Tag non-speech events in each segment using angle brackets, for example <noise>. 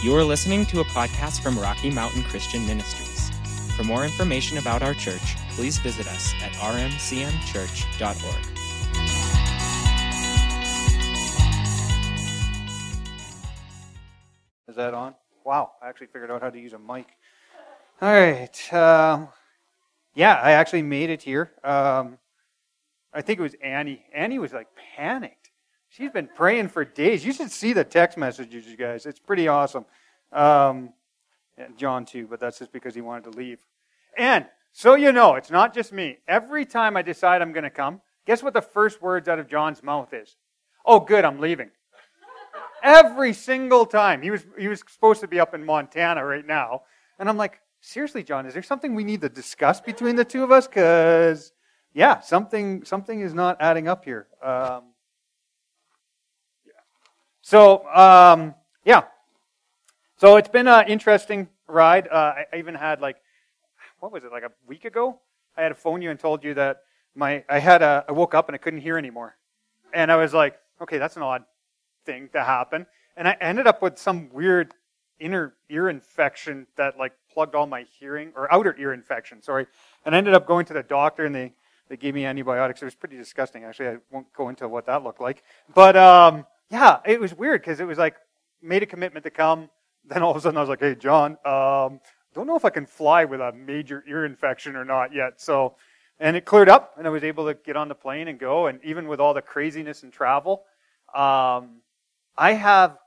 You are listening to a podcast from Rocky Mountain Christian Ministries. For more information about our church, please visit us at rmcmchurch.org. Is that on? Wow, I actually figured out how to use a mic. All right. Um, yeah, I actually made it here. Um, I think it was Annie. Annie was like panicked. She's been praying for days. You should see the text messages, you guys. It's pretty awesome. Um, John, too, but that's just because he wanted to leave. And so you know, it's not just me. Every time I decide I'm going to come, guess what the first words out of John's mouth is? Oh, good, I'm leaving. Every single time. He was, he was supposed to be up in Montana right now. And I'm like, seriously, John, is there something we need to discuss between the two of us? Because, yeah, something, something is not adding up here. Um. So, um, yeah. So it's been an interesting ride. Uh, I even had like, what was it, like a week ago? I had to phone you and told you that my, I had a, I woke up and I couldn't hear anymore. And I was like, okay, that's an odd thing to happen. And I ended up with some weird inner ear infection that like plugged all my hearing or outer ear infection, sorry. And I ended up going to the doctor and they, they gave me antibiotics. It was pretty disgusting, actually. I won't go into what that looked like. But um, yeah, it was weird because it was like made a commitment to come. Then all of a sudden I was like, hey, John, um, don't know if I can fly with a major ear infection or not yet. So, and it cleared up and I was able to get on the plane and go. And even with all the craziness and travel, um, I have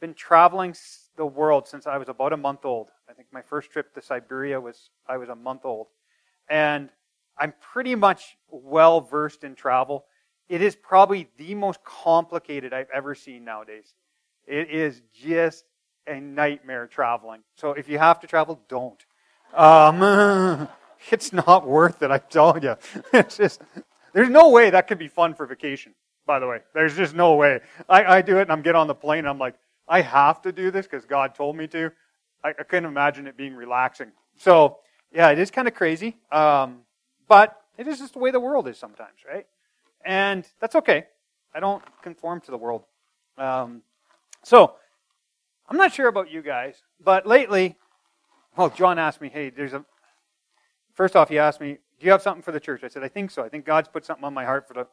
been traveling the world since I was about a month old. I think my first trip to Siberia was I was a month old. And I'm pretty much well versed in travel. It is probably the most complicated I've ever seen nowadays. It is just a nightmare traveling. So if you have to travel, don't. Um, <laughs> it's not worth it, I'm telling you. <laughs> It's just, there's no way that could be fun for vacation by the way. There's just no way. I, I do it and I'm get on the plane and I'm like, I have to do this because God told me to. I, I, couldn't imagine it being relaxing. So, yeah, it is kind of crazy. Um, but it is just the way the world is sometimes, right? And that's okay. I don't conform to the world. Um, so, I'm not sure about you guys, but lately, well, John asked me, hey, there's a, first off, he asked me, do you have something for the church? I said, I think so. I think God's put something on my heart for the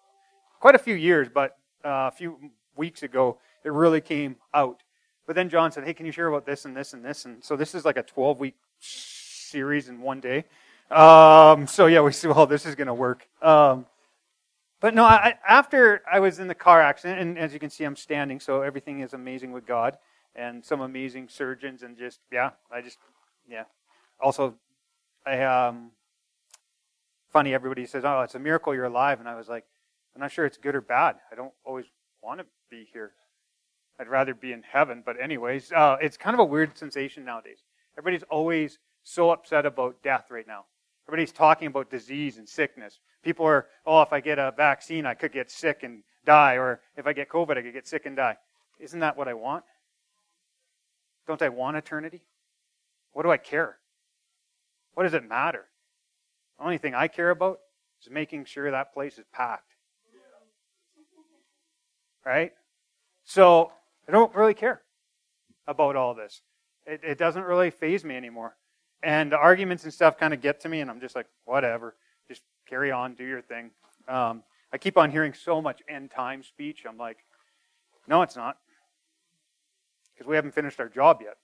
quite a few years, but uh, a few weeks ago, it really came out. But then John said, Hey, can you share about this and this and this? And so this is like a 12 week series in one day. Um, so yeah, we see, well, this is going to work. Um, but no, I, after I was in the car accident, and as you can see, I'm standing, so everything is amazing with God and some amazing surgeons, and just, yeah, I just, yeah. Also, I, um, funny, everybody says, Oh, it's a miracle you're alive. And I was like, I'm not sure it's good or bad. I don't always want to be here. I'd rather be in heaven. But, anyways, uh, it's kind of a weird sensation nowadays. Everybody's always so upset about death right now. Everybody's talking about disease and sickness. People are, oh, if I get a vaccine, I could get sick and die. Or if I get COVID, I could get sick and die. Isn't that what I want? Don't I want eternity? What do I care? What does it matter? The only thing I care about is making sure that place is packed <laughs> right? So I don't really care about all this. It, it doesn't really faze me anymore. And the arguments and stuff kind of get to me, and I'm just like, whatever. Just carry on, do your thing. Um, I keep on hearing so much end time speech. I'm like, no, it's not. Because we haven't finished our job yet.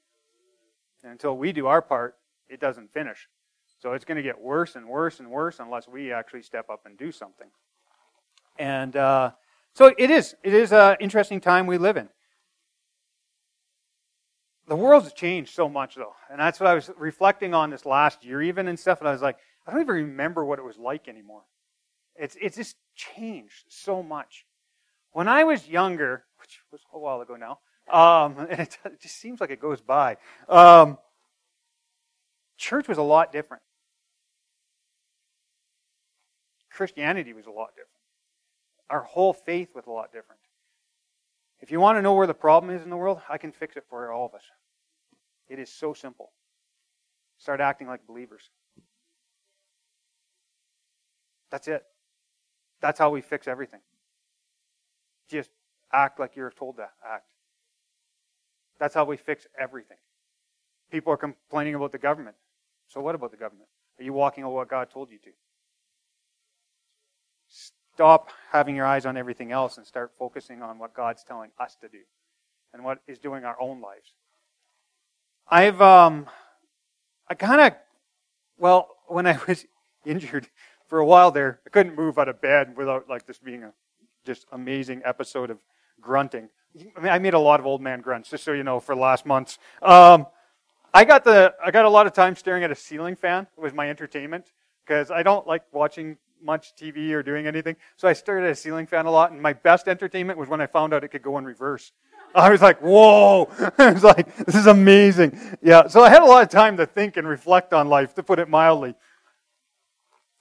And until we do our part, it doesn't finish. So it's going to get worse and worse and worse unless we actually step up and do something. And uh, so it is. It is an interesting time we live in. The world's changed so much, though. And that's what I was reflecting on this last year, even and stuff. And I was like, I don't even remember what it was like anymore. It's, it's just changed so much. When I was younger, which was a while ago now, um, <laughs> and it, it, just seems like it goes by, um, church was a lot different. Christianity was a lot different our whole faith was a lot different. If you want to know where the problem is in the world, I can fix it for all of us. It is so simple. Start acting like believers. That's it. That's how we fix everything. Just act like you're told to act. That's how we fix everything. People are complaining about the government. So what about the government? Are you walking on what God told you to? Stop having your eyes on everything else and start focusing on what God's telling us to do and what is doing our own lives. I've um I kind of well, when I was <laughs> injured for a while there, I couldn't move out of bed without like this being a just amazing episode of grunting. I mean, I made a lot of old man grunts, just so you know, for last months. Um, I got the I got a lot of time staring at a ceiling fan. It was my entertainment because I don't like watching much TV or doing anything. So I stared at a ceiling fan a lot, and my best entertainment was when I found out it could go in reverse. I was like, whoa! <laughs> I was like, this is amazing. Yeah. So I had a lot of time to think and reflect on life, to put it mildly.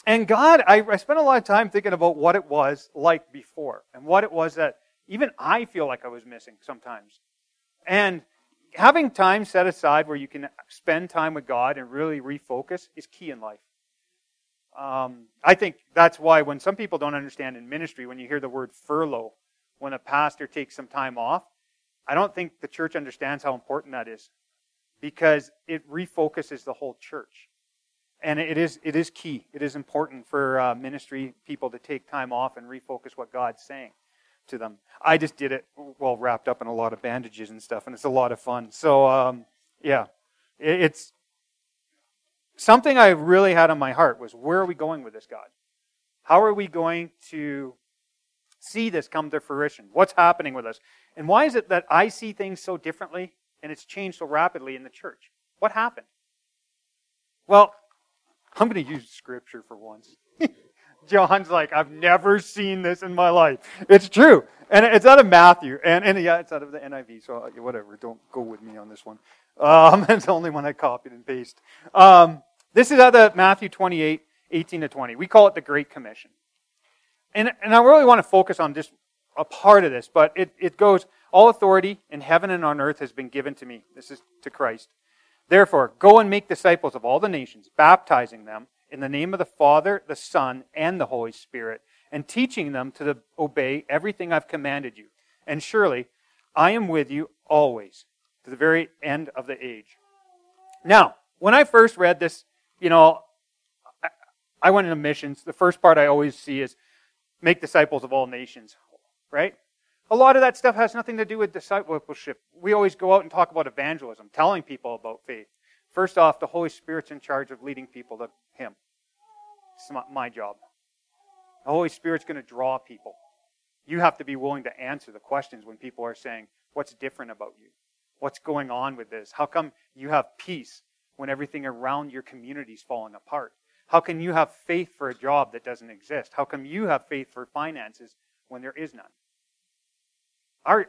And God, I, I spent a lot of time thinking about what it was like before, and what it was that even I feel like I was missing sometimes. And having time set aside where you can spend time with God and really refocus is key in life. Um, I think that's why when some people don't understand in ministry, when you hear the word furlough, when a pastor takes some time off, I don't think the church understands how important that is because it refocuses the whole church. And it is, it is key. It is important for uh, ministry people to take time off and refocus what God's saying to them. I just did it well wrapped up in a lot of bandages and stuff, and it's a lot of fun. So um, yeah, it's something I really had on my heart was where are we going with this, God? How are we going to see this come to fruition? What's happening with us? And why is it that I see things so differently and it's changed so rapidly in the church? What happened? Well, I'm going to use scripture for once. <laughs> John's like, I've never seen this in my life. It's true. And it's out of Matthew. And, and yeah, it's out of the NIV. So uh, whatever. Don't go with me on this one. Um, <laughs> it's the only one I copied and pasted. Um, this is out of Matthew 28, 18 to 20. We call it the Great Commission. And, and I really want to focus on just a part of this, but it, it goes, All authority in heaven and on earth has been given to me. This is to Christ. Therefore, go and make disciples of all the nations, baptizing them in the name of the Father, the Son, and the Holy Spirit, and teaching them to the, obey everything I've commanded you. And surely I am with you always to the very end of the age. Now, when I first read this, you know, I, went into missions. The first part I always see is make disciples of all nations, right? A lot of that stuff has nothing to do with discipleship. We always go out and talk about evangelism, telling people about faith. First off, the Holy Spirit's in charge of leading people to Him. It's not my job. The Holy Spirit's going to draw people. You have to be willing to answer the questions when people are saying, What's different about you? What's going on with this? How come you have peace when everything around your community is falling apart? How can you have faith for a job that doesn't exist? How come you have faith for finances when there is none? Our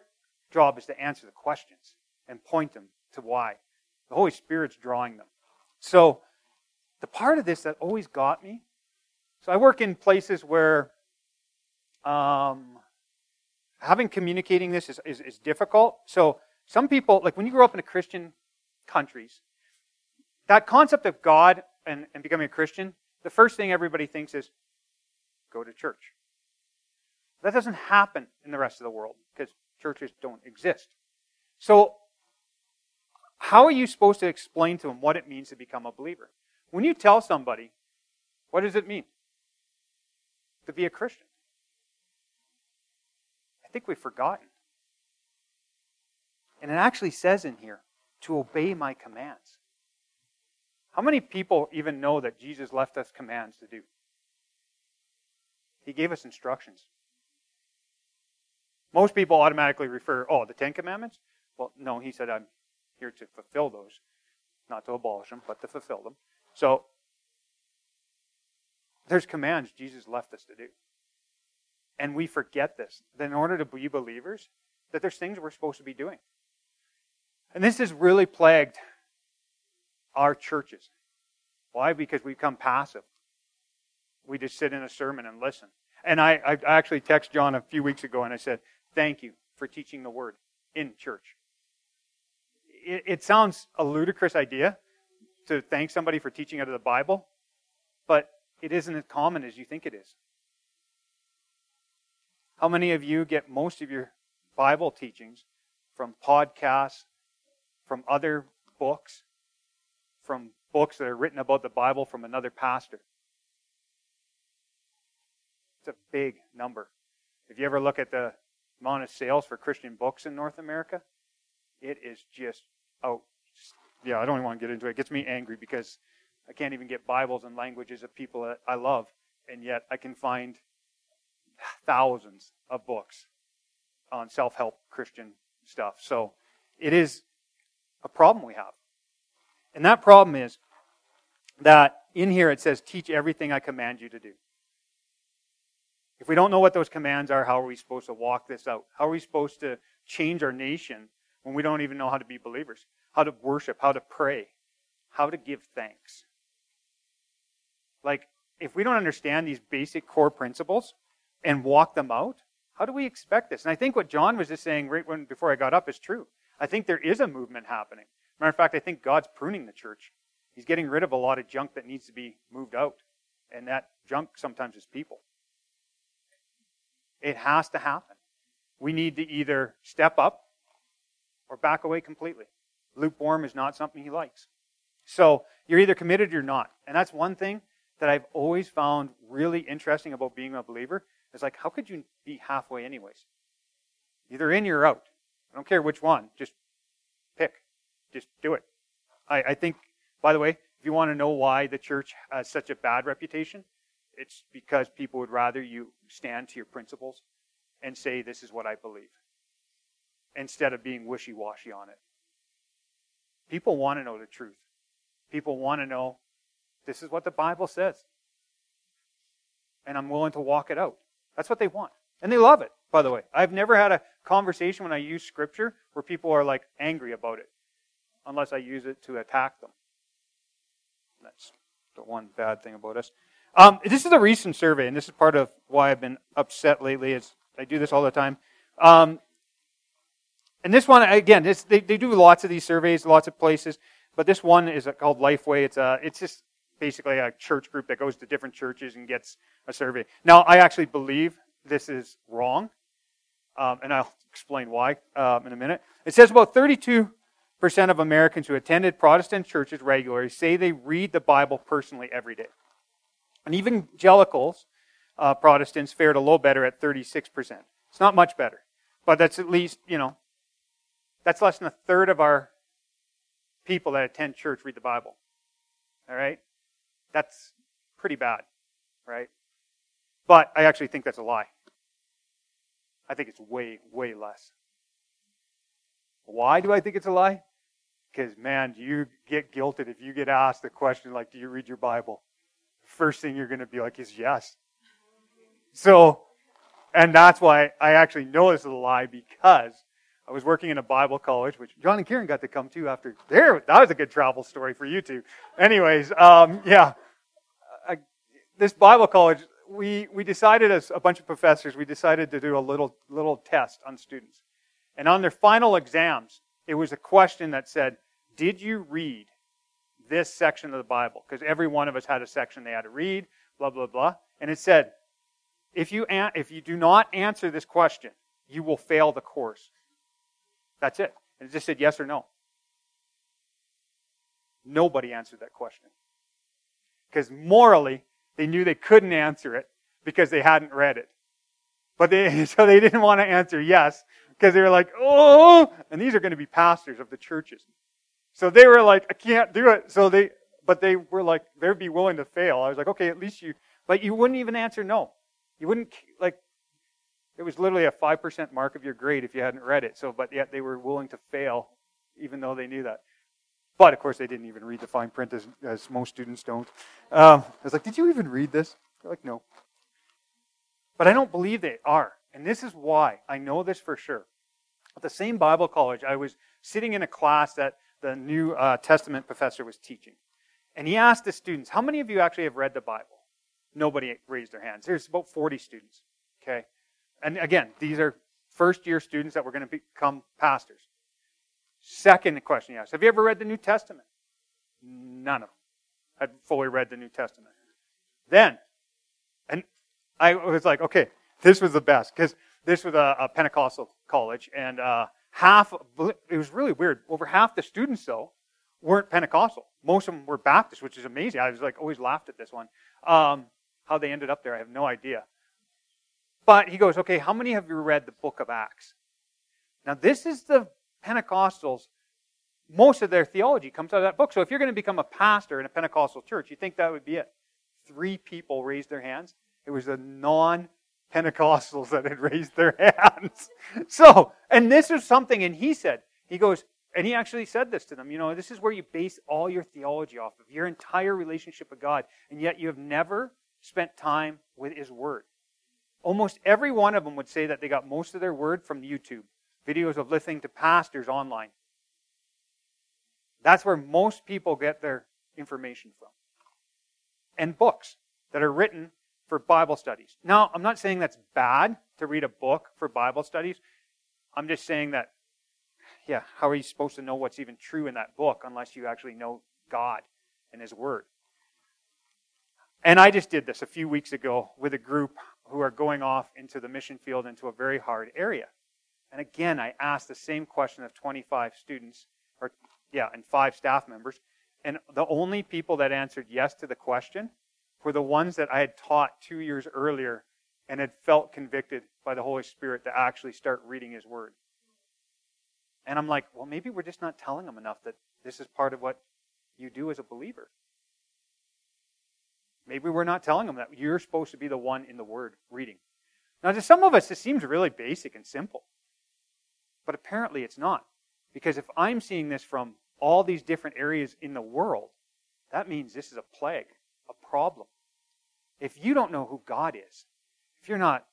job is to answer the questions and point them to why. The Holy Spirit's drawing them. So, the part of this that always got me so, I work in places where um, having communicating this is, is, is difficult. So, some people, like when you grow up in a Christian countries, that concept of God and, and becoming a Christian, the first thing everybody thinks is go to church. That doesn't happen in the rest of the world because churches don't exist. So, how are you supposed to explain to them what it means to become a believer? When you tell somebody, what does it mean to be a Christian? I think we've forgotten. And it actually says in here to obey my commands. How many people even know that Jesus left us commands to do? He gave us instructions. Most people automatically refer, oh, the Ten Commandments? Well, no, he said, I'm here to fulfill those. Not to abolish them, but to fulfill them. So, there's commands Jesus left us to do. And we forget this. That in order to be believers, that there's things we're supposed to be doing. And this has really plagued our churches. Why? Because we become passive. We just sit in a sermon and listen. And I, I actually texted John a few weeks ago and I said, Thank you for teaching the word in church. It, it sounds a ludicrous idea to thank somebody for teaching out of the Bible, but it isn't as common as you think it is. How many of you get most of your Bible teachings from podcasts from other books, from books that are written about the Bible from another pastor. It's a big number. If you ever look at the amount of sales for Christian books in North America, it is just out. Yeah, I don't even want to get into it. It gets me angry because I can't even get Bibles and languages of people that I love, and yet I can find thousands of books on self help Christian stuff. So it is a problem we have. And that problem is that in here it says, Teach everything I command you to do. If we don't know what those commands are, how are we supposed to walk this out? How are we supposed to change our nation when we don't even know how to be believers? How to worship, how to pray, how to give thanks. Like, if we don't understand these basic core principles and walk them out, how do we expect this? And I think what John was just saying right when before I got up is true. I think there is a movement happening. Matter of fact, I think God's pruning the church. He's getting rid of a lot of junk that needs to be moved out. And that junk sometimes is people. It has to happen. We need to either step up or back away completely. Lukewarm is not something he likes. So you're either committed or not. And that's one thing that I've always found really interesting about being a believer is like, how could you be halfway anyways? Either in or out. I don't care which one. Just. Just do it. I, I think, by the way, if you want to know why the church has such a bad reputation, it's because people would rather you stand to your principles and say, this is what I believe, instead of being wishy washy on it. People want to know the truth. People want to know this is what the Bible says. And I'm willing to walk it out. That's what they want. And they love it, by the way. I've never had a conversation when I use scripture where people are like angry about it, unless I use it to attack them. That's the one bad thing about us. Um, this is a recent survey, and this is part of why I've been upset lately. Is I do this all the time. Um, and this one, again, this, they, they do lots of these surveys, lots of places, but this one is called Lifeway. It's a, it's just basically a church group that goes to different churches and gets a survey. Now, I actually believe this is wrong, um, and I'll explain why um, in a minute. It says about 32% of Americans who attended Protestant churches regularly say they read the Bible personally every day. And evangelicals, uh, Protestants, fared a little better at 36%. It's not much better, but that's at least, you know, that's less than a third of our people that attend church read the Bible. All right? That's pretty bad, right? But I actually think that's a lie. I think it's way, way less. Why do I think it's a lie? Because, man, you get guilted if you get asked the question, like, do you read your Bible? First thing you're going to be like is yes. So, and that's why I actually know this is a lie because I was working in a Bible college, which John and Kieran got to come to after there. That was a good travel story for you two. Anyways, um, yeah, I, this Bible college, we we decided as a bunch of professors, we decided to do a little little test on students, and on their final exams, it was a question that said, "Did you read this section of the Bible?" Because every one of us had a section they had to read, blah blah blah, and it said, "If you if you do not answer this question, you will fail the course." That's it. And it just said yes or no. Nobody answered that question. Because morally, they knew they couldn't answer it because they hadn't read it. But they, <laughs> so they didn't want to answer yes because they were like, oh, and these are going to be pastors of the churches. So they were like, I can't do it. So they, but they were like, they'd be willing to fail. I was like, okay, at least you, but you wouldn't even answer no. You wouldn't, like, it was literally a 5% mark of your grade if you hadn't read it. So, but yet they were willing to fail, even though they knew that. But of course, they didn't even read the fine print, as, as most students don't. Um, I was like, Did you even read this? They're like, No. But I don't believe they are. And this is why. I know this for sure. At the same Bible college, I was sitting in a class that the New uh, Testament professor was teaching. And he asked the students, How many of you actually have read the Bible? Nobody raised their hands. There's about 40 students. Okay? And again, these are first year students that were going to become pastors. Second question he asked Have you ever read the New Testament? None of them had fully read the New Testament. Then, and I was like, okay, this was the best because this was a, a, Pentecostal college, and uh, half, it was really weird. Over half the students, though, weren't Pentecostal. Most of them were Baptist, which is amazing. I was like always laughed at this one. Um, how they ended up there, I have no idea. But he goes, okay, how many have you read the book of Acts? Now, this is the Pentecostals. Most of their theology comes out of that book. So if you're going to become a pastor in a Pentecostal church, you think that would be it. Three people raised their hands. It was a non Pentecostals that had raised their <laughs> hands. So, and this is something, and he said, he goes, and he actually said this to them, you know, this is where you base all your theology off of, your entire relationship with God, and yet you have never spent time with his word. Almost every one of them would say that they got most of their word from YouTube, videos of listening to pastors online. That's where most people get their information from. And books that are written for Bible studies. Now, I'm not saying that's bad to read a book for Bible studies. I'm just saying that, yeah, how are you supposed to know what's even true in that book unless you actually know God and His Word? And I just did this a few weeks ago with a group who are going off into the mission field into a very hard area. And again, I asked the same question of 25 students, or yeah, and five staff members. And the only people that answered yes to the question were the ones that I had taught two years earlier and had felt convicted by the Holy Spirit to actually start reading His Word. And I'm like, well, maybe we're just not telling them enough that this is part of what you do as a believer. Maybe we're not telling them that you're supposed to be the one in the Word reading. Now, to some of us, this seems really basic and simple. But apparently it's not. Because if I'm seeing this from all these different areas in the world, that means this is a plague a problem. If you don't know who God is, if you're not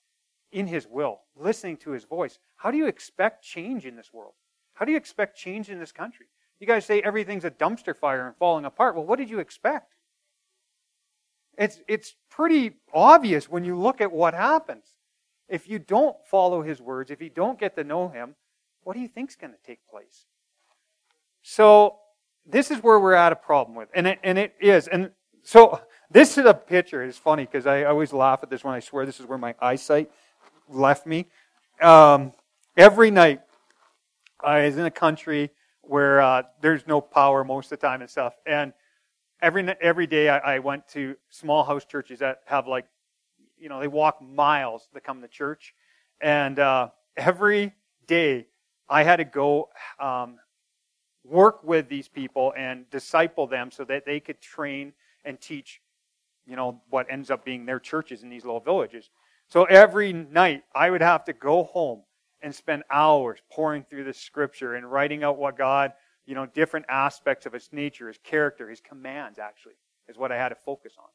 in His will, listening to His voice, how do you expect change in this world? How do you expect change in this country? You guys say everything's a dumpster fire and falling apart. Well, what did you expect? It's, it's pretty obvious when you look at what happens. If you don't follow his words, if you don't get to know him, what do you think is going to take place? So, this is where we're at a problem with. And it, and it is. And so this is a picture. It's funny because I always laugh at this one. I swear this is where my eyesight left me. Um, every night, I was in a country where uh, there's no power most of the time and stuff. And every every day, I, I went to small house churches that have like, you know, they walk miles to come to church. And uh, every day, I had to go um, work with these people and disciple them so that they could train and teach, you know, what ends up being their churches in these little villages. So every night I would have to go home and spend hours poring through the scripture and writing out what God, you know, different aspects of his nature, his character, his commands actually, is what I had to focus on.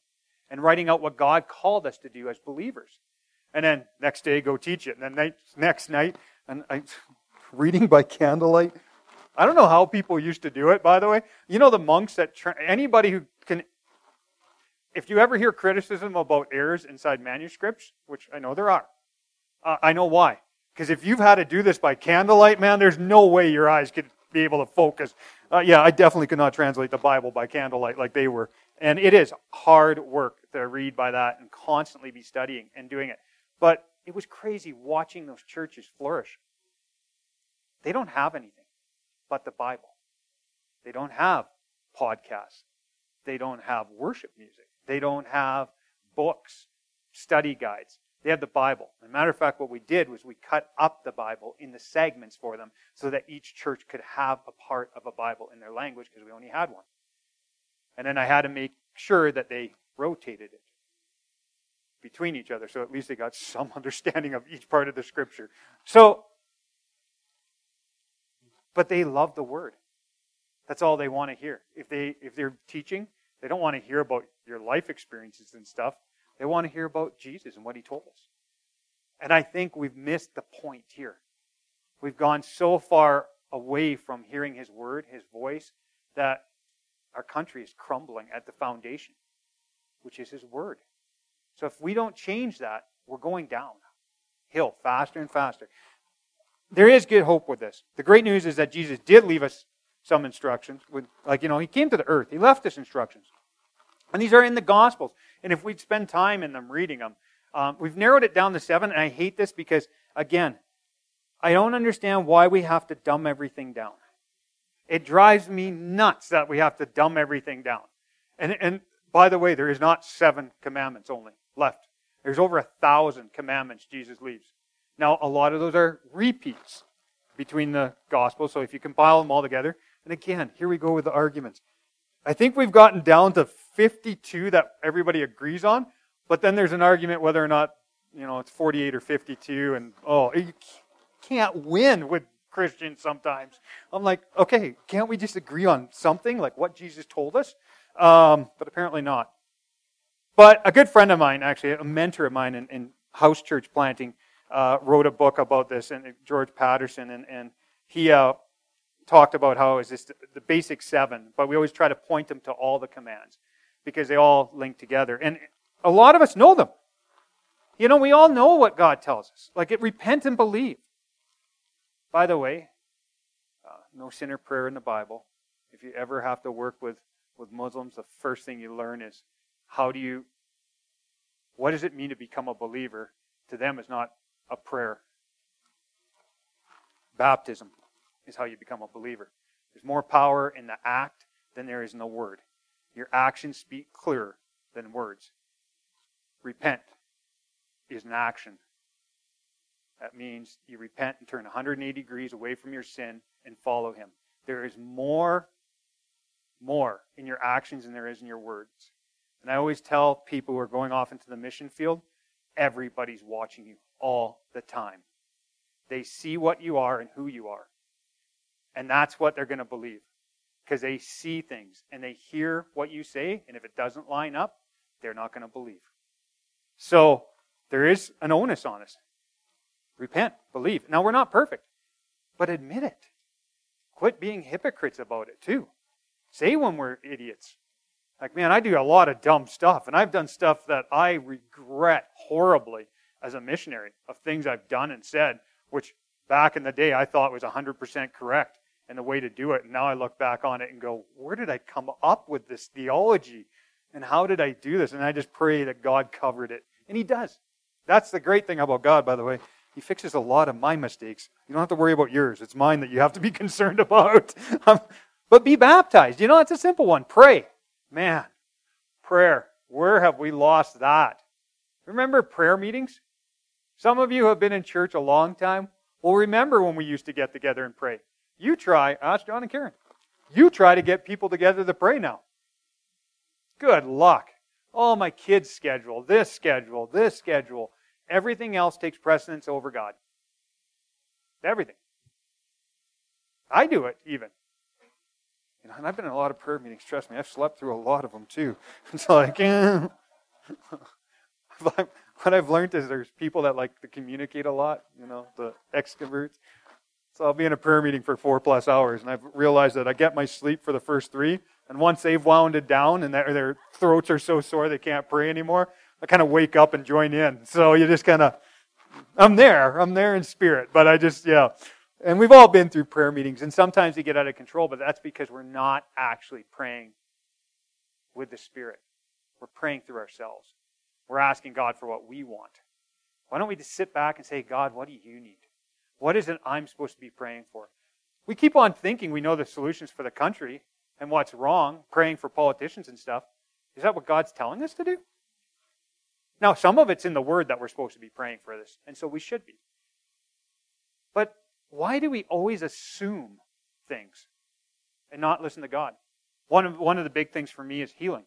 And writing out what God called us to do as believers. And then next day go teach it. And then next night, and I <laughs> reading by candlelight. I don't know how people used to do it, by the way. You know the monks that anybody who if you ever hear criticism about errors inside manuscripts, which I know there are, uh, I know why. Because if you've had to do this by candlelight, man, there's no way your eyes could be able to focus. Uh, yeah, I definitely could not translate the Bible by candlelight like they were. And it is hard work to read by that and constantly be studying and doing it. But it was crazy watching those churches flourish. They don't have anything but the Bible. They don't have podcasts. They don't have worship music. They don't have books, study guides. They have the Bible. As a matter of fact, what we did was we cut up the Bible in the segments for them so that each church could have a part of a Bible in their language because we only had one. And then I had to make sure that they rotated it between each other so at least they got <laughs> some understanding of each part of the scripture. So, but they love the word. That's all they want to hear. If they if they're teaching, they don't want to hear about your life experiences and stuff. They want to hear about Jesus and what he told us. And I think we've missed the point here. We've gone so far away from hearing his word, his voice, that our country is crumbling at the foundation, which is his word. So if we don't change that, we're going down hill faster and faster. There is good hope with this. The great news is that Jesus did leave us some instructions. With, like, you know, he came to the earth, he left us instructions. And these are in the Gospels. And if we'd spend time in them reading them, um, we've narrowed it down to seven. And I hate this because, again, I don't understand why we have to dumb everything down. It drives me nuts that we have to dumb everything down. And, and by the way, there is not seven commandments only left. There's over a thousand commandments Jesus leaves. Now, a lot of those are repeats between the Gospels. So if you compile them all together, and again, here we go with the arguments. I think we've gotten down to 52 that everybody agrees on, but then there's an argument whether or not, you know, it's 48 or 52, and oh, you can't win with Christians sometimes. I'm like, okay, can't we just agree on something, like what Jesus told us? Um, but apparently not. But a good friend of mine, actually, a mentor of mine in, in house church planting, uh, wrote a book about this, and George Patterson, and, and he uh, talked about how is this the basic seven, but we always try to point them to all the commands because they all link together. And a lot of us know them. You know, we all know what God tells us. Like it, repent and believe. By the way, uh, no sinner prayer in the Bible. If you ever have to work with, with Muslims, the first thing you learn is how do you, what does it mean to become a believer? To them, is not a prayer. Baptism is how you become a believer. There's more power in the act than there is in the word. Your actions speak clearer than words. Repent is an action. That means you repent and turn 180 degrees away from your sin and follow Him. There is more, more in your actions than there is in your words. And I always tell people who are going off into the mission field everybody's watching you all the time. They see what you are and who you are. And that's what they're going to believe. Because they see things and they hear what you say, and if it doesn't line up, they're not going to believe. So there is an onus on us. Repent, believe. Now, we're not perfect, but admit it. Quit being hypocrites about it, too. Say when we're idiots. Like, man, I do a lot of dumb stuff, and I've done stuff that I regret horribly as a missionary of things I've done and said, which back in the day I thought was 100% correct and the way to do it. And now I look back on it and go, where did I come up with this theology? And how did I do this? And I just pray that God covered it. And He does. That's the great thing about God, by the way. He fixes a lot of my mistakes. You don't have to worry about yours. It's mine that you have to be <laughs> concerned about. <laughs> But be baptized. You know, it's a simple one. Pray. Man, prayer. Where have we lost that? Remember prayer meetings? Some of you have been in church a long time. Well, remember when we used to get together and pray. You try, ask John and Karen. You try to get people together to pray now. Good luck. Oh, my kids' schedule, this schedule, this schedule. Everything else takes precedence over God. Everything. I do it even. You know, and I've been in a lot of prayer meetings. Trust me, I've slept through a lot of them too. <laughs> It's like, <laughs> eh. what I've learned is there's people that like to communicate a lot. You know, the extroverts. So I'll be in a prayer meeting for four plus hours, and I've realized that I get my sleep for the first three, and once they've wound it down and their, their throats are so sore they can't pray anymore, I kind of wake up and join in. So you just kind of, I'm there, I'm there in spirit, but I just, yeah. And we've all been through prayer meetings, and sometimes they get out of control, but that's because we're not actually praying with the Spirit. We're praying through ourselves. We're asking God for what we want. Why don't we just sit back and say, God, what do you need? What is it I'm supposed to be praying for? We keep on thinking we know the solutions for the country and what's wrong, praying for politicians and stuff. Is that what God's telling us to do? Now, some of it's in the Word that we're supposed to be praying for this, and so we should be. But why do we always assume things and not listen to God? One of, one of the big things for me is healing.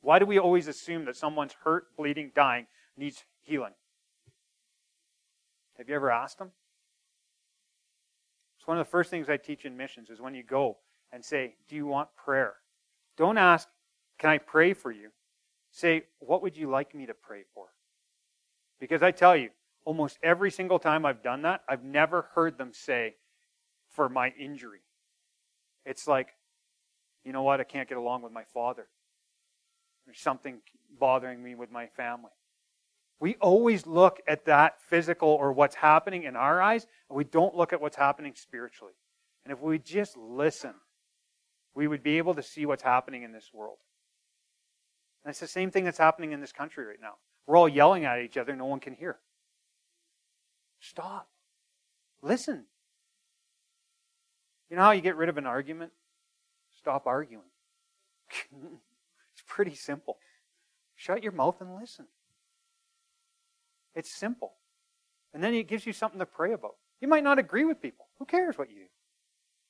Why do we always assume that someone's hurt, bleeding, dying needs healing? Have you ever asked them? It's one of the first things I teach in missions is when you go and say, Do you want prayer? Don't ask, Can I pray for you? Say, What would you like me to pray for? Because I tell you, almost every single time I've done that, I've never heard them say, For my injury. It's like, You know what? I can't get along with my father. There's something bothering me with my family. We always look at that physical or what's happening in our eyes, and we don't look at what's happening spiritually. And if we just listen, we would be able to see what's happening in this world. And it's the same thing that's happening in this country right now. We're all yelling at each other, no one can hear. Stop. Listen. You know how you get rid of an argument? Stop arguing. <laughs> it's pretty simple. Shut your mouth and listen. It's simple. And then it gives you something to pray about. You might not agree with people. Who cares what you do?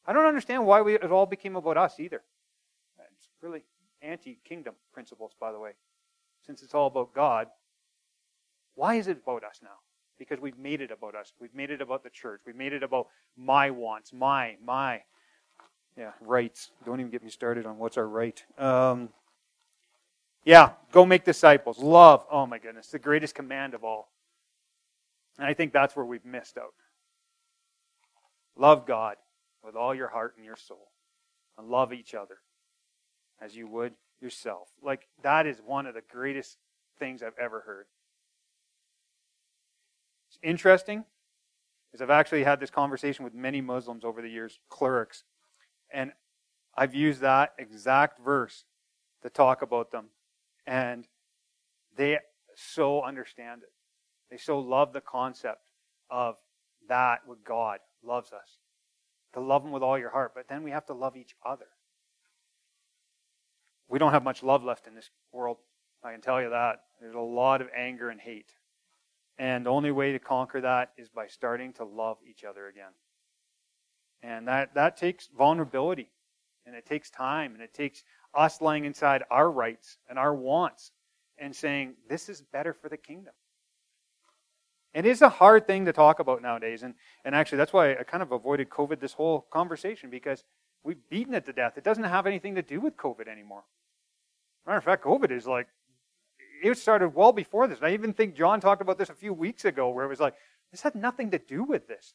I don't understand why we, it all became about us either. It's really anti kingdom principles, by the way. Since it's all about God, why is it about us now? Because we've made it about us. We've made it about the church. We've made it about my wants, my, my. Yeah, rights. Don't even get me started on what's our right. Um, yeah, go make disciples. Love. Oh my goodness, the greatest command of all. And I think that's where we've missed out. Love God with all your heart and your soul. And love each other as you would yourself. Like, that is one of the greatest things I've ever heard. It's interesting, is I've actually had this conversation with many Muslims over the years, clerics, and I've used that exact verse to talk about them. And they so understand it. They so love the concept of that what God loves us. To love Him with all your heart, but then we have to love each other. We don't have much love left in this world. I can tell you that. There's a lot of anger and hate. And the only way to conquer that is by starting to love each other again. And that, that takes vulnerability. And it takes time. And it takes us laying inside our rights and our wants and saying, this is better for the kingdom. It is a hard thing to talk about nowadays. And, and actually, that's why I kind of avoided COVID this whole conversation because we've beaten it to death. It doesn't have anything to do with COVID anymore. Matter of fact, COVID is like, it started well before this. And I even think John talked about this a few weeks ago where it was like, this had nothing to do with this.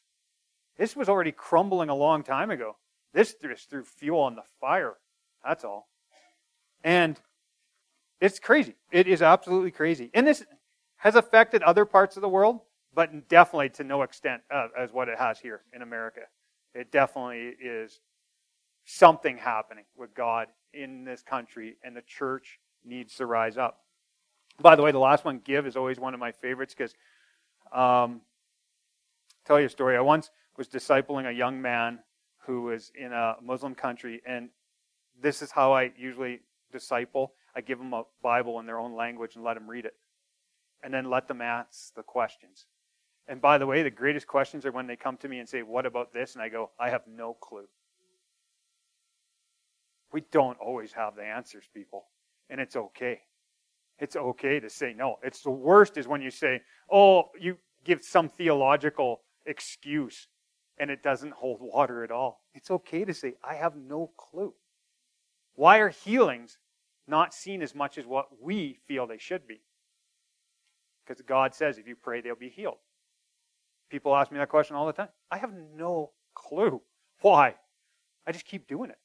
This was already crumbling a long time ago. This just threw fuel on the fire. That's all. And it's crazy. It is absolutely crazy. And this has affected other parts of the world but definitely to no extent uh, as what it has here in America. It definitely is something happening with God in this country, and the church needs to rise up. By the way, the last one, give, is always one of my favorites because, um, tell you a story. I once was discipling a young man who was in a Muslim country, and this is how I usually disciple. I give them a Bible in their own language and let them read it, and then let them ask the questions. And by the way, the greatest questions are when they come to me and say, What about this? And I go, I have no clue. We don't always have the answers, people. And it's okay. It's okay to say no. It's the worst is when you say, Oh, you give some theological excuse and it doesn't hold water at all. It's okay to say, I have no clue. Why are healings not seen as much as what we feel they should be? Because God says if you pray, they'll be healed. People ask me that question all the time. I have no clue. Why? I just keep doing it.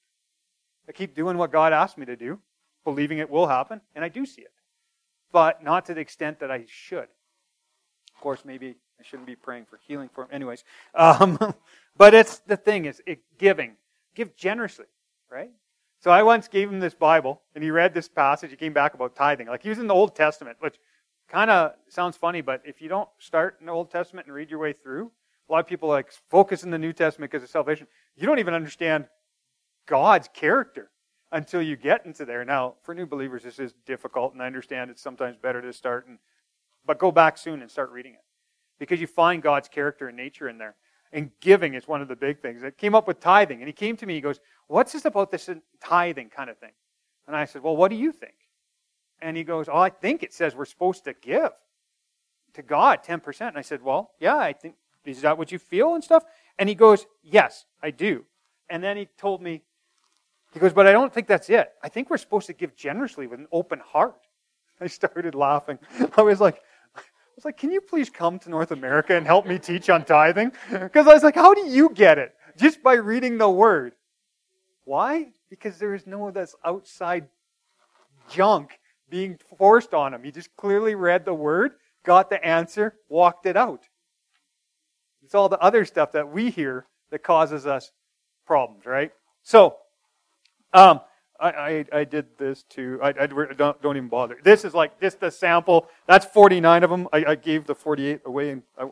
I keep doing what God asked me to do, believing it will happen, and I do see it. But not to the extent that I should. Of course, maybe I shouldn't be praying for healing for him. Anyways. <laughs> Um, but it's the thing is it, giving. Give generously, right? So I once gave him this Bible, and he read this passage. He came back about tithing. Like he was in the Old Testament, which kind of sounds funny, but if you don't start in the Old Testament and read your way through, a lot of people like focus in the New Testament because of salvation. You don't even understand God's character until you get into there. Now, for new believers, this is difficult, and I understand it's sometimes better to start and, but go back soon and start reading it because you find God's character and nature in there. And giving is one of the big things. It came up with tithing, and he came to me. He goes, "What's this about this tithing kind of thing?" And I said, "Well, what do you think?" And he goes, Oh, I think it says we're supposed to give to God 10%. And I said, Well, yeah, I think, is that what you feel and stuff? And he goes, Yes, I do. And then he told me, He goes, But I don't think that's it. I think we're supposed to give generously with an open heart. <laughs> I started laughing. I was like, I was like, can you please come to North America and help me teach on tithing? <laughs> Because I was like, how do you get it? Just by reading the word. Why? Because there is no of this outside junk being forced on him. He just clearly read the word, got the answer, walked it out. It's all the other stuff that we hear that causes us problems, right? So, um, I, I, I, did this too. I, I don't, don't, even bother. This is like just a sample. That's 49 of them. I, I gave the 48 away, and I,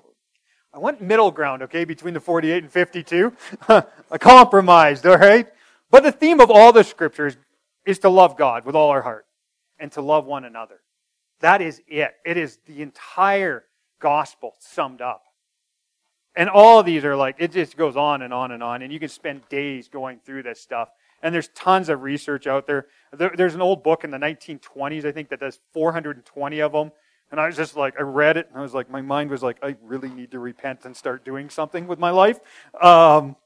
I went middle ground, okay, between the 48 and 52. <laughs> I compromised, all right? But the theme of all the scriptures is to love God with all our heart and to love one another. That is it. It is the entire gospel summed up. And all these are like, it just goes on and on and on. And you can spend days going through this stuff. And there's tons of research out there. there there's an old book in the 1920s, I think, that does 420 of them. And I was just like, I read it, and I was like, my mind was like, I really need to repent and start doing something with my life. Um,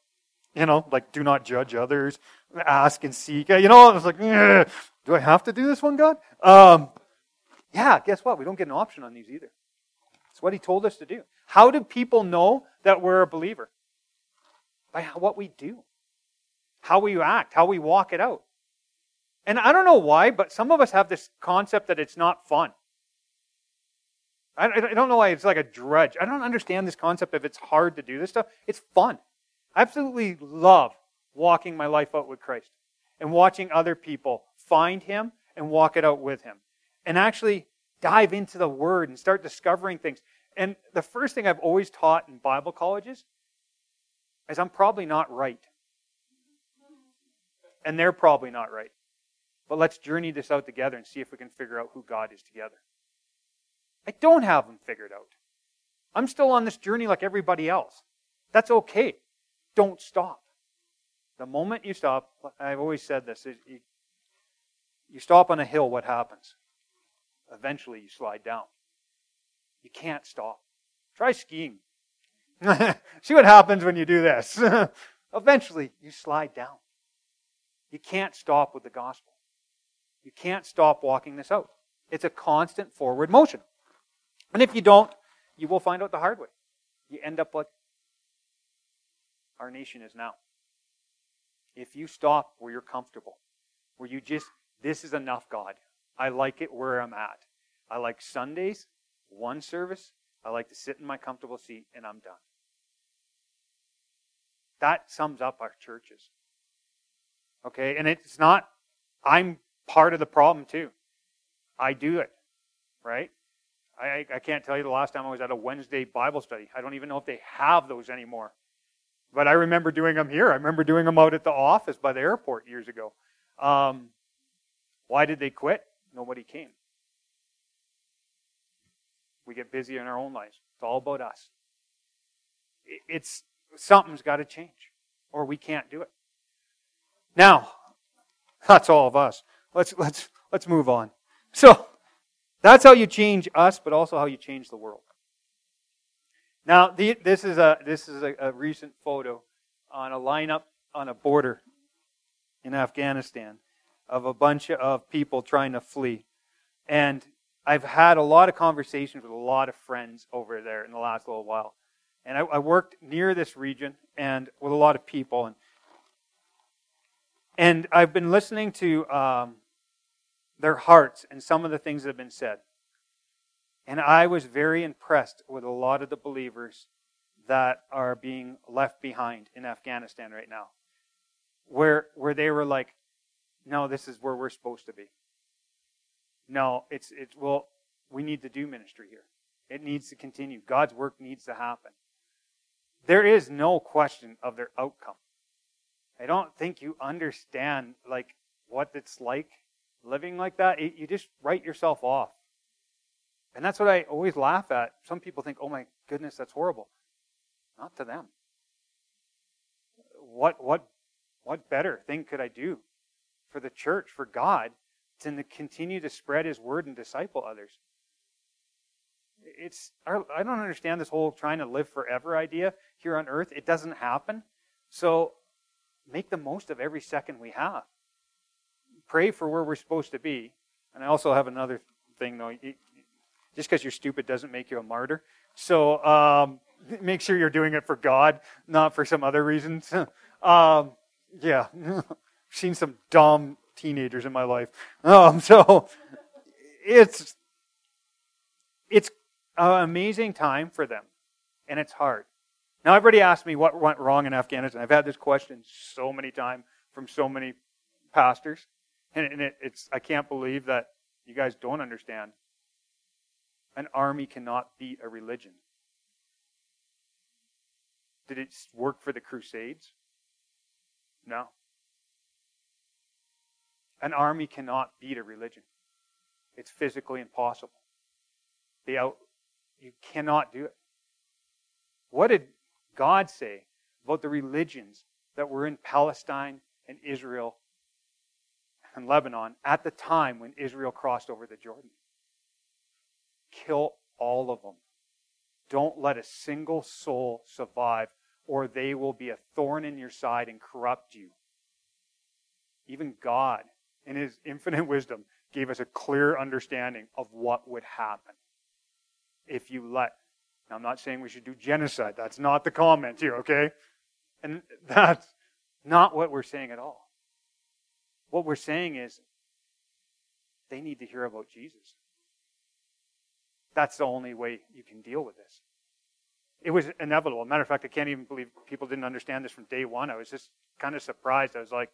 you know, like, do not judge others, ask and seek. You know, I was like, do I have to do this one, God? Um, yeah, guess what? We don't get an option on these either. It's what he told us to do. How do people know that we're a believer? By what we do, how we act, how we walk it out. And I don't know why, but some of us have this concept that it's not fun. I don't know why it's like a drudge. I don't understand this concept of it's hard to do this stuff. It's fun. I absolutely love walking my life out with Christ and watching other people find Him and walk it out with Him and actually dive into the Word and start discovering things. And the first thing I've always taught in Bible colleges is I'm probably not right. And they're probably not right. But let's journey this out together and see if we can figure out who God is together. I don't have them figured out. I'm still on this journey like everybody else. That's okay. Don't stop. The moment you stop, I've always said this, you, you stop on a hill, what happens? Eventually you slide down. You can't stop. Try skiing. <laughs> See what happens when you do this. <laughs> Eventually, you slide down. You can't stop with the gospel. You can't stop walking this out. It's a constant forward motion. And if you don't, you will find out the hard way. You end up like our nation is now. If you stop where you're comfortable, where you just, this is enough, God. I like it where I'm at. I like Sundays one service, I like to sit in my comfortable seat and I'm done. That sums up our churches. Okay? And it's not, I'm part of the problem too. I do it, right? I, I can't tell you the last time I was at a Wednesday Bible study. I don't even know if they have those anymore. But I remember doing them here. I remember doing them out at the office by the airport years ago. Um, why did they quit? Nobody came. We get busy in our own lives. It's all about us. It's something's got to change, or we can't do it. Now, that's all of us. Let's let's let's move on. So that's how you change us, but also how you change the world. Now, the, this is a this is a, a recent photo on a lineup on a border in Afghanistan of a bunch of people trying to flee, and I've had a lot of conversations with a lot of friends over there in the last little while. And I, I worked near this region and with a lot of people. And, and I've been listening to um, their hearts and some of the things that have been said. And I was very impressed with a lot of the believers that are being left behind in Afghanistan right now. Where, where they were like, no, this is where we're supposed to be. No, it's it's well, we need to do ministry here. It needs to continue. God's work needs to happen. There is no question of their outcome. I don't think you understand like what it's like living like that. You just write yourself off. And that's what I always laugh at. Some people think, "Oh my goodness, that's horrible." Not to them. What what what better thing could I do for the church, for God, to continue to spread his word and disciple others. It's I don't understand this whole trying to live forever idea here on earth. It doesn't happen. So make the most of every second we have. Pray for where we're supposed to be. And I also have another thing though. Just because you're stupid doesn't make you a martyr. So um, <laughs> make sure you're doing it for God, not for some other reasons. <laughs> um, yeah, <laughs> seen some dumb teenagers in my life. Um, so it's it's an amazing time for them, and it's hard. Now, everybody asked me what went wrong in Afghanistan. I've had this question so many times from so many pastors, and it, it's I can't believe that you guys don't understand. An army cannot beat a religion. Did it work for the Crusades? No. An army cannot beat a religion. It's physically impossible. The out, you cannot do it. What did God say about the religions that were in Palestine and Israel and Lebanon at the time when Israel crossed over the Jordan? Kill all of them. Don't let a single soul survive, or they will be a thorn in your side and corrupt you. Even God, in His <laughs> infinite wisdom, gave us a clear understanding of what would happen if you let. Now, I'm not saying we should do genocide. That's not the comment here, okay? And <laughs> that's not what we're saying at all. What we're saying is they need to hear about Jesus. That's the only way you can deal with this. It was inevitable. matter of fact, I can't even believe people didn't understand this from day one. I was just kind of surprised. I was like,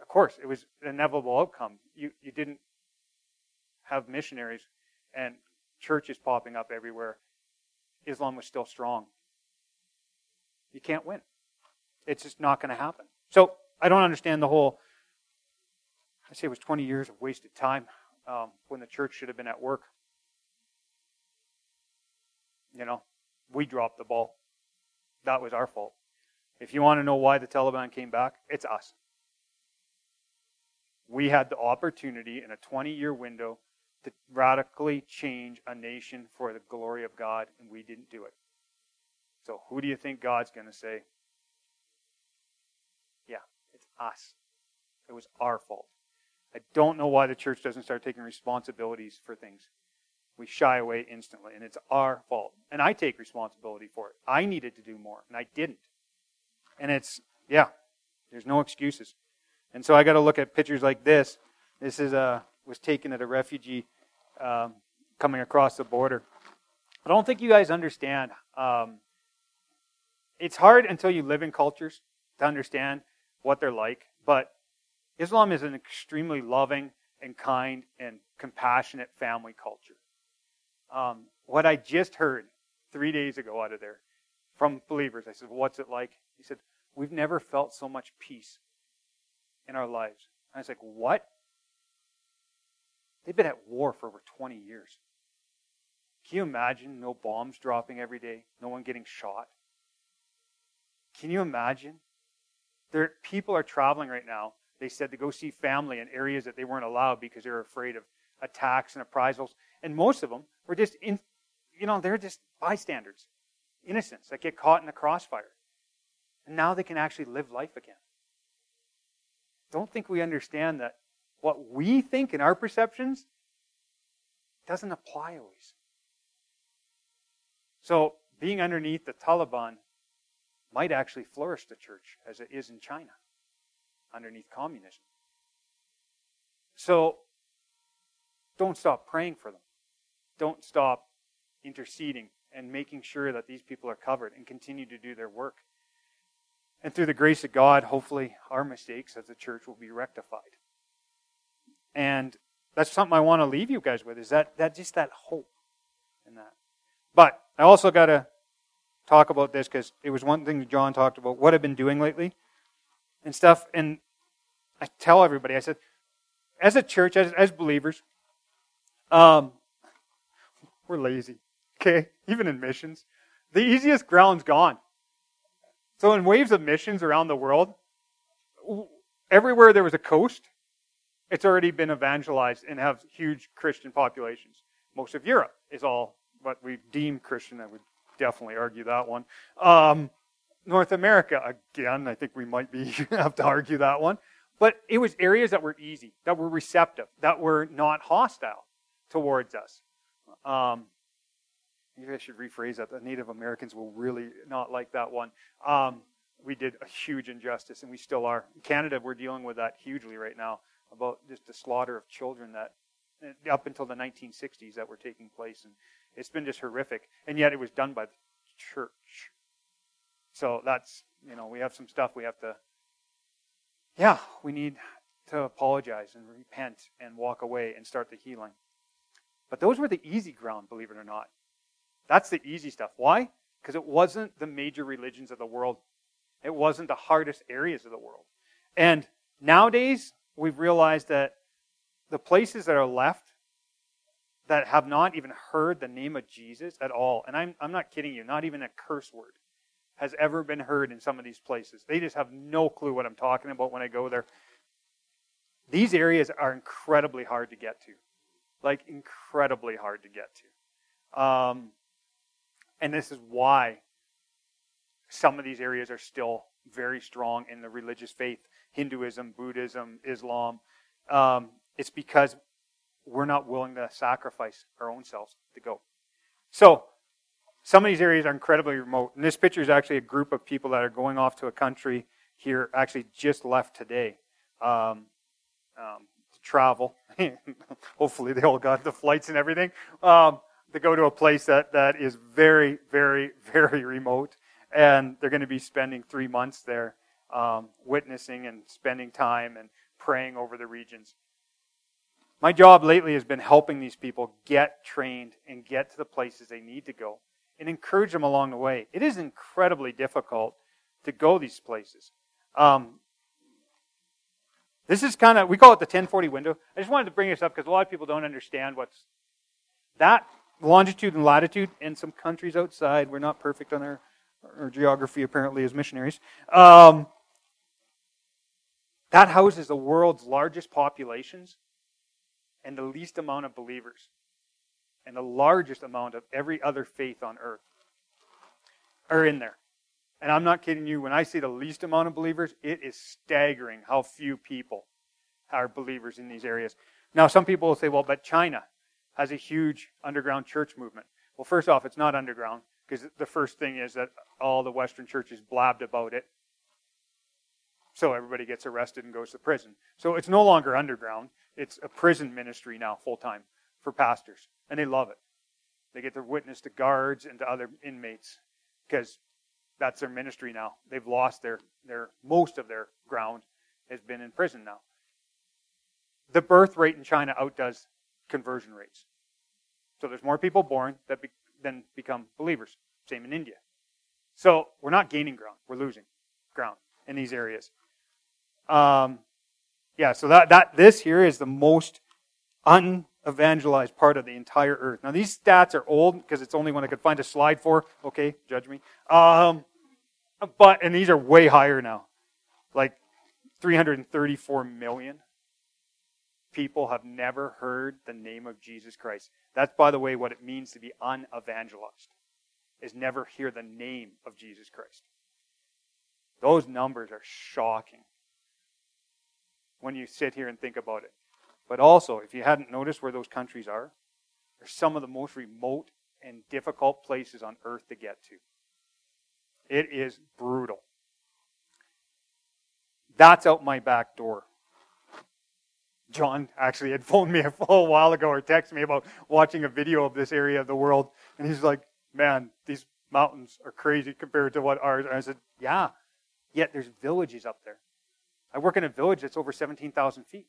of course, it was an inevitable outcome. You, you didn't have missionaries and churches popping up everywhere. Islam was still strong. You can't win. It's just not going to happen. So I don't understand the whole. I say it was 20 years of wasted time um, when the church should have been at work. You know, we dropped the ball. That was our fault. If you want to know why the Taliban came back, it's us. We had the opportunity in a 20 year window to radically change a nation for the glory of God, and we didn't do it. So, who do you think God's going to say? Yeah, it's us. It was our fault. I don't know why the church doesn't start taking responsibilities for things we shy away instantly. And it's our fault. And I take responsibility for it. I needed to do more, and I didn't. And it's, yeah, there's no excuses. And so I got to look at pictures like this. This is a, was taken at a refugee um, coming across the border. I don't think you guys understand. Um, it's hard until you live in cultures to understand what they're like. But Islam is an extremely loving and kind and compassionate family culture. Um, what I just heard three days ago out of there from believers, I said, What's it like? He said, We've never felt so much peace in our lives. And I was like, What? They've been at war for over 20 years. Can you imagine no bombs dropping every day, no one getting shot? Can you imagine? There, people are traveling right now. They said to go see family in areas that they weren't allowed because they were afraid of attacks and reprisals. And most of them were just, in, you know, they're just bystanders, innocents that get caught in the crossfire. And now they can actually live life again. Don't think we understand that what we think in our perceptions doesn't apply always. So, being underneath the Taliban might actually flourish the church as it is in China, underneath communism. So, don't stop praying for them don't stop interceding and making sure that these people are covered and continue to do their work. And through the grace of God, hopefully our mistakes as a church will be rectified. And that's something I want to leave you guys with is that, that just that hope in that. But I also got to talk about this because it was one thing John talked about, what I've been doing lately and stuff. And I tell everybody, I said, as a church, as, as believers, um, we're lazy. Okay? Even in missions. The easiest ground's gone. So in waves of missions around the world, everywhere there was a coast, it's already been evangelized and have huge Christian populations. Most of Europe is all what we deem Christian. I would definitely argue that one. Um, North America, again, I think we might be <laughs> have to argue that one. But it was areas that were easy, that were receptive, that were not hostile towards us. Um, maybe I should rephrase that. The Native Americans will really not like that one. Um, we did a huge injustice, and we still are. Canada, we're dealing with that hugely right now about just the slaughter of children that eh, up until the 1960s that were taking place, and it's been just horrific. And yet, it was done by the church. So that's you know we have some stuff we have to. Yeah, we need to apologize and repent and walk away and start the healing. But those were the easy ground, believe it or not. That's the easy stuff. Why? because it wasn't the major religions of the world. It wasn't the hardest areas of the world. And nowadays, we've realized that the places that are left that have not even heard the name of Jesus at all, and I'm, I'm not kidding you, not even a curse word has ever been heard in some of these places. They just have no clue what I'm talking about when I go there. These areas are incredibly hard to get to. Like, incredibly hard to get to. Um, and this is why some of these areas are still very strong in the religious faith Hinduism, Buddhism, Islam. Um, it's because we're not willing to sacrifice our own selves to go. So, some of these areas are incredibly remote. And this picture is actually a group of people that are going off to a country here, actually just left today um, um, to travel. <laughs> Hopefully, they all got the flights and everything. Um, to go to a place that, that is very, very, <laughs> very remote. And they're going to be spending three months there um, witnessing and spending time and praying over the regions. My job lately has been helping these people get trained and get to the places they need to go and encourage them along the way. It is incredibly difficult to go these places. Um, this is kind of, we call it the 1040 window. I just wanted to bring this up because a lot of people don't understand what's that longitude and latitude in some countries outside. We're not perfect on our, our geography, apparently, as missionaries. Um, that houses the world's largest populations and the least amount of believers and the largest amount of every other faith on earth are in there. And I'm not kidding you, when I say the least amount of believers, it is staggering how few people are believers in these areas. Now, some people will say, well, but China has a huge underground church movement. Well, first off, it's not underground, because the first thing is that all the Western churches blabbed about it. So everybody gets arrested and goes to prison. So it's no longer underground. It's a prison ministry now, full time, for pastors and they love it. They get to witness to guards and to other inmates because that's their ministry now. They've lost their, their most of their ground has been in prison now. The birth rate in China outdoes conversion rates. So there's more people born that be, than become believers. Same in India. So we're not gaining ground; we're losing ground in these areas. Um, yeah. So that that this here is the most unevangelized part of the entire earth. Now, these stats are old because it's only one I could find a slide for. Okay, judge me. Um, but, and these are way higher now. Like 334 million people have never heard the name of Jesus Christ. That's, by the way, what it means to be unevangelized, is never hear the name of Jesus Christ. Those numbers are shocking when you sit here and think about it. But also, if you hadn't noticed where those countries are, they're some of the most remote and difficult places on earth to get to. It is brutal. That's out my back door. John actually had phoned me <laughs> a full while ago or texted me about watching a video of this area of the world. And he's like, man, these mountains are crazy compared to what ours are. I said, yeah, yet there's villages up there. I work in a village that's over 17,000 feet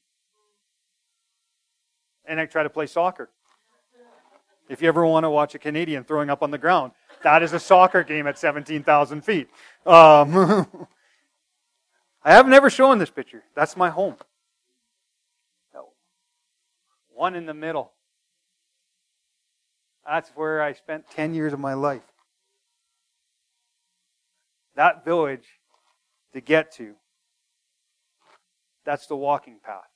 and I try to play soccer. If you ever want to watch a Canadian throwing up on the ground, that is a soccer game at 17,000 feet. Um, <laughs> I have never shown this picture. That's my home. One in the middle. That's where I spent 10 years of my life. That village to get to, that's the walking path.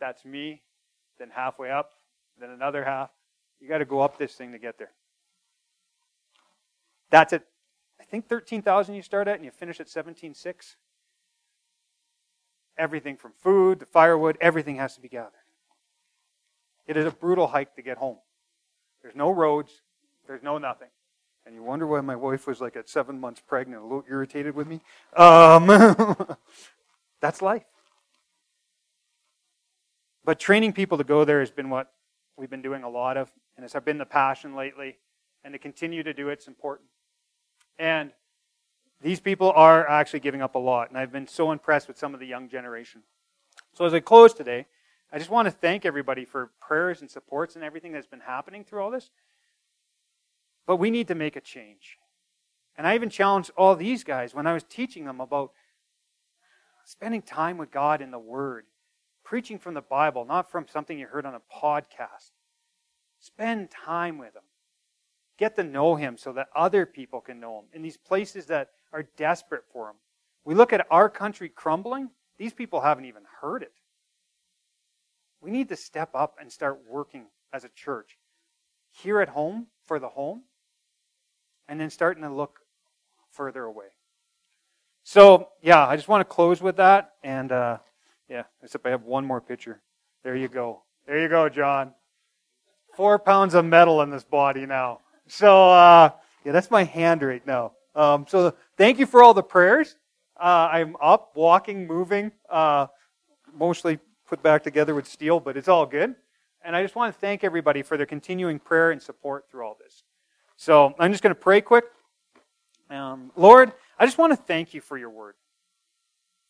That's me. Then halfway up, then another half. You got to go up this thing to get there. That's it. I think 13,000 you start at and you finish at 17,6. Everything from food to firewood, everything has to be gathered. It is a brutal hike to get home. There's no roads, there's no nothing. And you wonder why my wife was like at seven months pregnant, a little irritated with me. Um, <laughs> that's life. But training people to go there has been what we've been doing a lot of, and it's been the passion lately. And to continue to do it's important. And these people are actually giving up a lot, and I've been so impressed with some of the young generation. So as I close today, I just want to thank everybody for prayers and supports and everything that's been happening through all this. But we need to make a change. And I even challenged all these guys when I was teaching them about spending time with God in the Word, preaching from the Bible, not from something you heard on a podcast. Spend time with Him. Get to know Him so that other people can know Him in these places that are desperate for Him. We look at our country crumbling, these people haven't even heard it. We need to step up and start working as a church here at home for the home and then starting to look further away. So, yeah, I just want to close with that. And, uh, yeah, except I have one more picture. There you go. There you go, John. Four pounds of metal in this body now. So, uh, yeah, that's my hand right now. Um, so, thank you for all the prayers. Uh, I'm up, walking, moving, uh, mostly put back together with steel, but it's all good. And I just want to thank everybody for their continuing prayer and support through all this. So I'm just going to pray quick. Um, Lord, I just want to thank you for your word.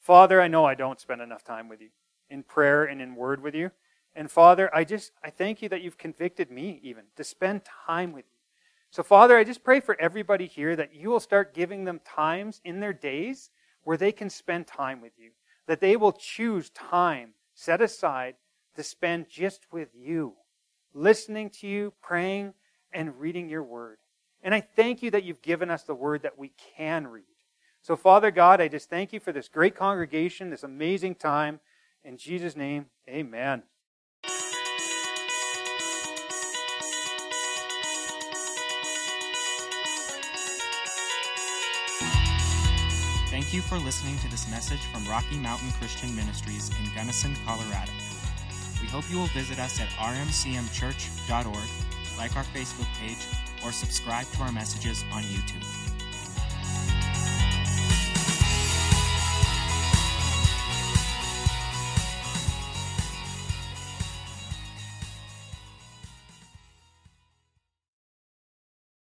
Father, I know I don't spend enough time with you in prayer and in word with you. And Father, I just I thank you that you've convicted me even to spend time with you. So Father, I just pray for everybody here that you will start giving them times in their days where they can spend time with you. That they will choose time set aside to spend just with you, listening to you, praying, and reading your word. And I thank you that you've given us the word that we can read. So, Father God, I just thank you for this great congregation, this amazing time. In Jesus' name, amen. Thank you for listening to this message from Rocky Mountain Christian Ministries in Gunnison, Colorado. We hope you will visit us at rmcmchurch.org like our Facebook page, or subscribe to our messages on YouTube.